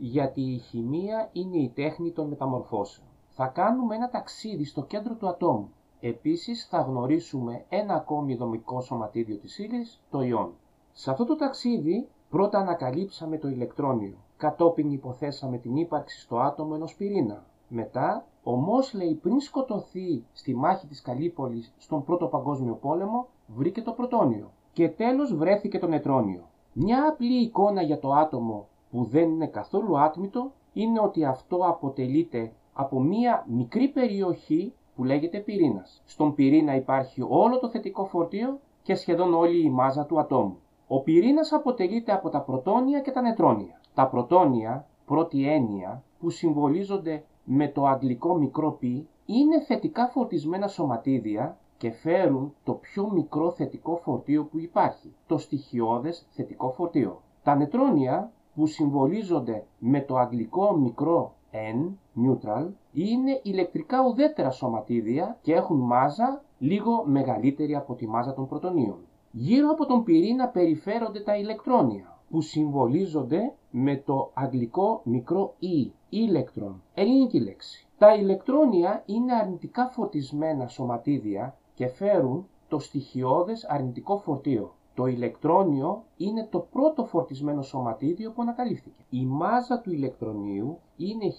γιατί η χημεία είναι η τέχνη των μεταμορφώσεων. Θα κάνουμε ένα ταξίδι στο κέντρο του ατόμου. Επίσης θα γνωρίσουμε ένα ακόμη δομικό σωματίδιο της ύλης, το ιόν. Σε αυτό το ταξίδι πρώτα ανακαλύψαμε το ηλεκτρόνιο, κατόπιν υποθέσαμε την ύπαρξη στο άτομο ενός πυρήνα. Μετά, ο Μόσλεϊ πριν σκοτωθεί στη μάχη της Καλύπολης στον Πρώτο Παγκόσμιο Πόλεμο, βρήκε το πρωτόνιο. Και τέλος βρέθηκε το νετρόνιο. Μια απλή εικόνα για το άτομο που δεν είναι καθόλου άτμητο είναι ότι αυτό αποτελείται από μία μικρή περιοχή που λέγεται πυρήνας. Στον πυρήνα υπάρχει όλο το θετικό φορτίο και σχεδόν όλη η μάζα του ατόμου. Ο πυρήνας αποτελείται από τα πρωτόνια και τα νετρόνια. Τα πρωτόνια, πρώτη έννοια, που συμβολίζονται με το αγγλικό μικρό π, είναι θετικά φορτισμένα σωματίδια και φέρουν το πιο μικρό θετικό φορτίο που υπάρχει, το στοιχειώδες θετικό φορτίο. Τα νετρόνια που συμβολίζονται με το αγγλικό μικρό N, neutral, είναι ηλεκτρικά ουδέτερα σωματίδια και έχουν μάζα λίγο μεγαλύτερη από τη μάζα των πρωτονίων. Γύρω από τον πυρήνα περιφέρονται τα ηλεκτρόνια, που συμβολίζονται με το αγγλικό μικρό E, electron, ελληνική λέξη. Τα ηλεκτρόνια είναι αρνητικά φορτισμένα σωματίδια και φέρουν το στοιχειώδες αρνητικό φορτίο. Το ηλεκτρόνιο είναι το πρώτο φορτισμένο σωματίδιο που ανακαλύφθηκε. Η μάζα του ηλεκτρονίου είναι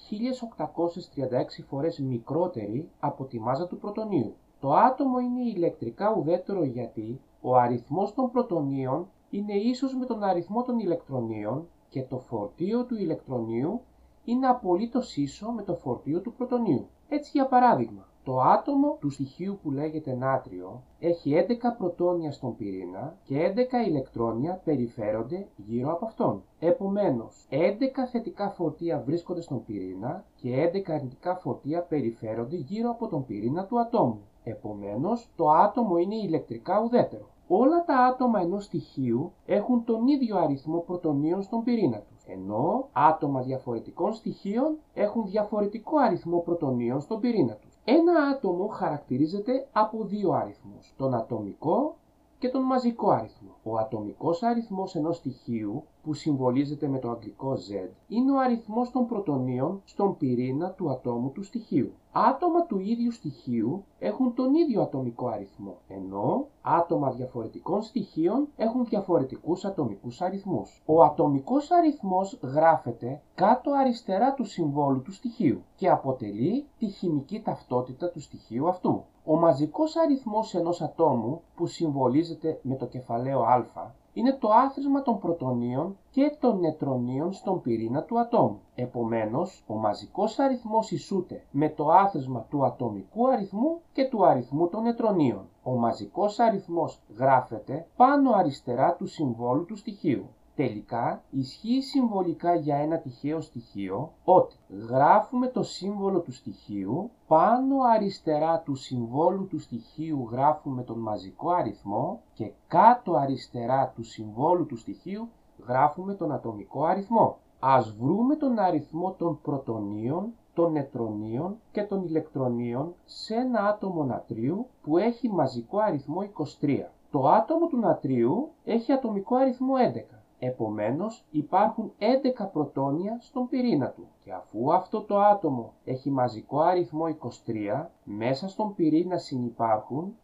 1836 φορές μικρότερη από τη μάζα του πρωτονίου. Το άτομο είναι ηλεκτρικά ουδέτερο γιατί ο αριθμός των πρωτονίων είναι ίσος με τον αριθμό των ηλεκτρονίων και το φορτίο του ηλεκτρονίου είναι απολύτως ίσο με το φορτίο του πρωτονίου. Έτσι για παράδειγμα, το άτομο του στοιχείου που λέγεται νάτριο έχει 11 πρωτόνια στον πυρήνα και 11 ηλεκτρόνια περιφέρονται γύρω από αυτόν. Επομένως, 11 θετικά φορτία βρίσκονται στον πυρήνα και 11 αρνητικά φορτία περιφέρονται γύρω από τον πυρήνα του ατόμου. Επομένως, το άτομο είναι ηλεκτρικά ουδέτερο. Όλα τα άτομα ενός στοιχείου έχουν τον ίδιο αριθμό πρωτονίων στον πυρήνα τους, ενώ άτομα διαφορετικών στοιχείων έχουν διαφορετικό αριθμό πρωτονίων στον πυρήνα τους. Ένα άτομο χαρακτηρίζεται από δύο αριθμούς, τον ατομικό και τον μαζικό αριθμό. Ο ατομικός αριθμός ενός στοιχείου, που συμβολίζεται με το αγγλικό Z, είναι ο αριθμός των πρωτονίων στον πυρήνα του ατόμου του στοιχείου. Άτομα του ίδιου στοιχείου έχουν τον ίδιο ατομικό αριθμό, ενώ άτομα διαφορετικών στοιχείων έχουν διαφορετικούς ατομικούς αριθμούς. Ο ατομικός αριθμός γράφεται κάτω αριστερά του συμβόλου του στοιχείου και αποτελεί τη χημική ταυτότητα του στοιχείου αυτού. Ο μαζικός αριθμός ενός ατόμου που συμβολίζεται με το κεφαλαίο α είναι το άθροισμα των πρωτονίων και των νετρονίων στον πυρήνα του ατόμου. Επομένως, ο μαζικός αριθμός ισούται με το άθροισμα του ατομικού αριθμού και του αριθμού των νετρονίων. Ο μαζικός αριθμός γράφεται πάνω αριστερά του συμβόλου του στοιχείου. Τελικά ισχύει συμβολικά για ένα τυχαίο στοιχείο ότι γράφουμε το σύμβολο του στοιχείου, πάνω αριστερά του συμβόλου του στοιχείου γράφουμε τον μαζικό αριθμό και κάτω αριστερά του συμβόλου του στοιχείου γράφουμε τον ατομικό αριθμό. Ας βρούμε τον αριθμό των πρωτονίων, των νετρονίων και των ηλεκτρονίων σε ένα άτομο νατρίου που έχει μαζικό αριθμό 23. Το άτομο του νατρίου έχει ατομικό αριθμό 11 Επομένως υπάρχουν 11 πρωτόνια στον πυρήνα του και αφού αυτό το άτομο έχει μαζικό αριθμό 23, μέσα στον πυρήνα συνυπάρχουν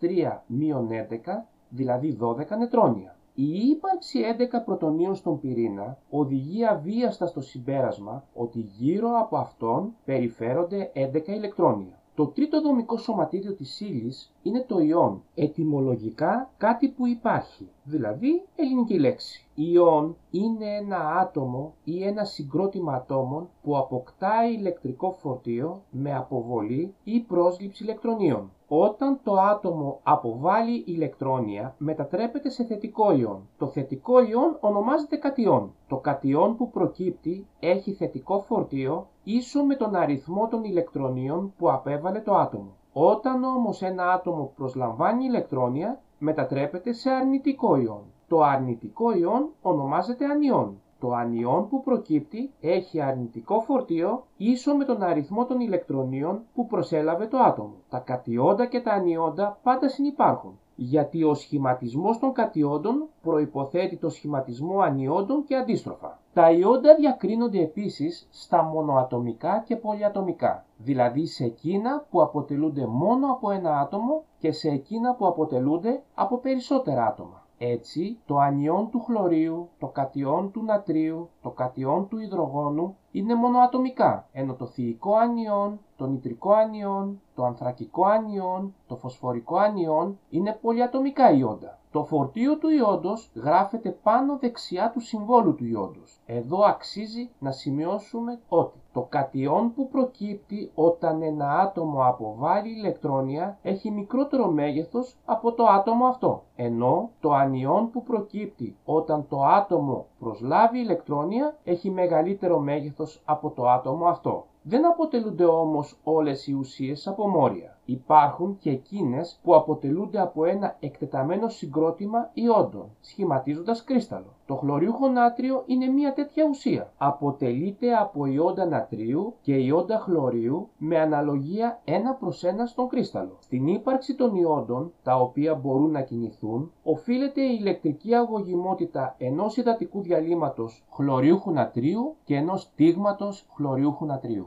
23 μείον 11, δηλαδή 12 νετρόνια. Η ύπαρξη 11 πρωτονίων στον πυρήνα οδηγεί αβίαστα στο συμπέρασμα ότι γύρω από αυτόν περιφέρονται 11 ηλεκτρόνια. Το τρίτο δομικό σωματίδιο της ύλης είναι το ιόν, ετυμολογικά κάτι που υπάρχει, δηλαδή ελληνική λέξη. Ιόν είναι ένα άτομο ή ένα συγκρότημα ατόμων που αποκτά ηλεκτρικό φορτίο με αποβολή ή πρόσληψη ηλεκτρονίων. Όταν το άτομο αποβάλει ηλεκτρόνια μετατρέπεται σε θετικό ιόν. Το θετικό ιόν ονομάζεται κατιόν. Το κατιόν που προκύπτει έχει θετικό φορτίο ίσο με τον αριθμό των ηλεκτρονίων που απέβαλε το άτομο. Όταν όμως ένα άτομο προσλαμβάνει ηλεκτρόνια μετατρέπεται σε αρνητικό ιόν. Το αρνητικό ιόν ονομάζεται ανιόν. Το ανιόν που προκύπτει έχει αρνητικό φορτίο ίσο με τον αριθμό των ηλεκτρονίων που προσέλαβε το άτομο. Τα κατιόντα και τα ανιόντα πάντα συνυπάρχουν. Γιατί ο σχηματισμός των κατιόντων προϋποθέτει το σχηματισμό ανιόντων και αντίστροφα. Τα ιόντα διακρίνονται επίσης στα μονοατομικά και πολυατομικά, δηλαδή σε εκείνα που αποτελούνται μόνο από ένα άτομο και σε εκείνα που αποτελούνται από περισσότερα άτομα. Έτσι, το ανιόν του χλωρίου, το κατιόν του νατρίου, το κατιόν του υδρογόνου είναι μονοατομικά, ενώ το θηικό ανιόν, το νητρικό ανιόν, το ανθρακικό ανιόν, το φωσφορικό ανιόν είναι πολυατομικά ιόντα. Το φορτίο του ιόντος γράφεται πάνω δεξιά του συμβόλου του ιόντος. Εδώ αξίζει να σημειώσουμε ότι το κατιόν που προκύπτει όταν ένα άτομο αποβάλει ηλεκτρόνια έχει μικρότερο μέγεθος από το άτομο αυτό, ενώ το ανιόν που προκύπτει όταν το άτομο προσλάβει ηλεκτρόνια έχει μεγαλύτερο μέγεθος από το άτομο αυτό. Δεν αποτελούνται όμως όλες οι ουσίες από μόρια. Υπάρχουν και εκείνες που αποτελούνται από ένα εκτεταμένο συγκρότημα ιόντων, σχηματίζοντας κρίσταλο. Το χλωριούχο νάτριο είναι μια τέτοια ουσία. Αποτελείται από ιόντα νατρίου και ιόντα χλωρίου με αναλογία 1 προς 1 στον κρίσταλο. Στην ύπαρξη των ιόντων, τα οποία μπορούν να κινηθούν, οφείλεται η ηλεκτρική αγωγημότητα ενός υδατικού διαλύματος χλωριούχου νατρίου και ενός τίγματος χλωριούχου νατρίου.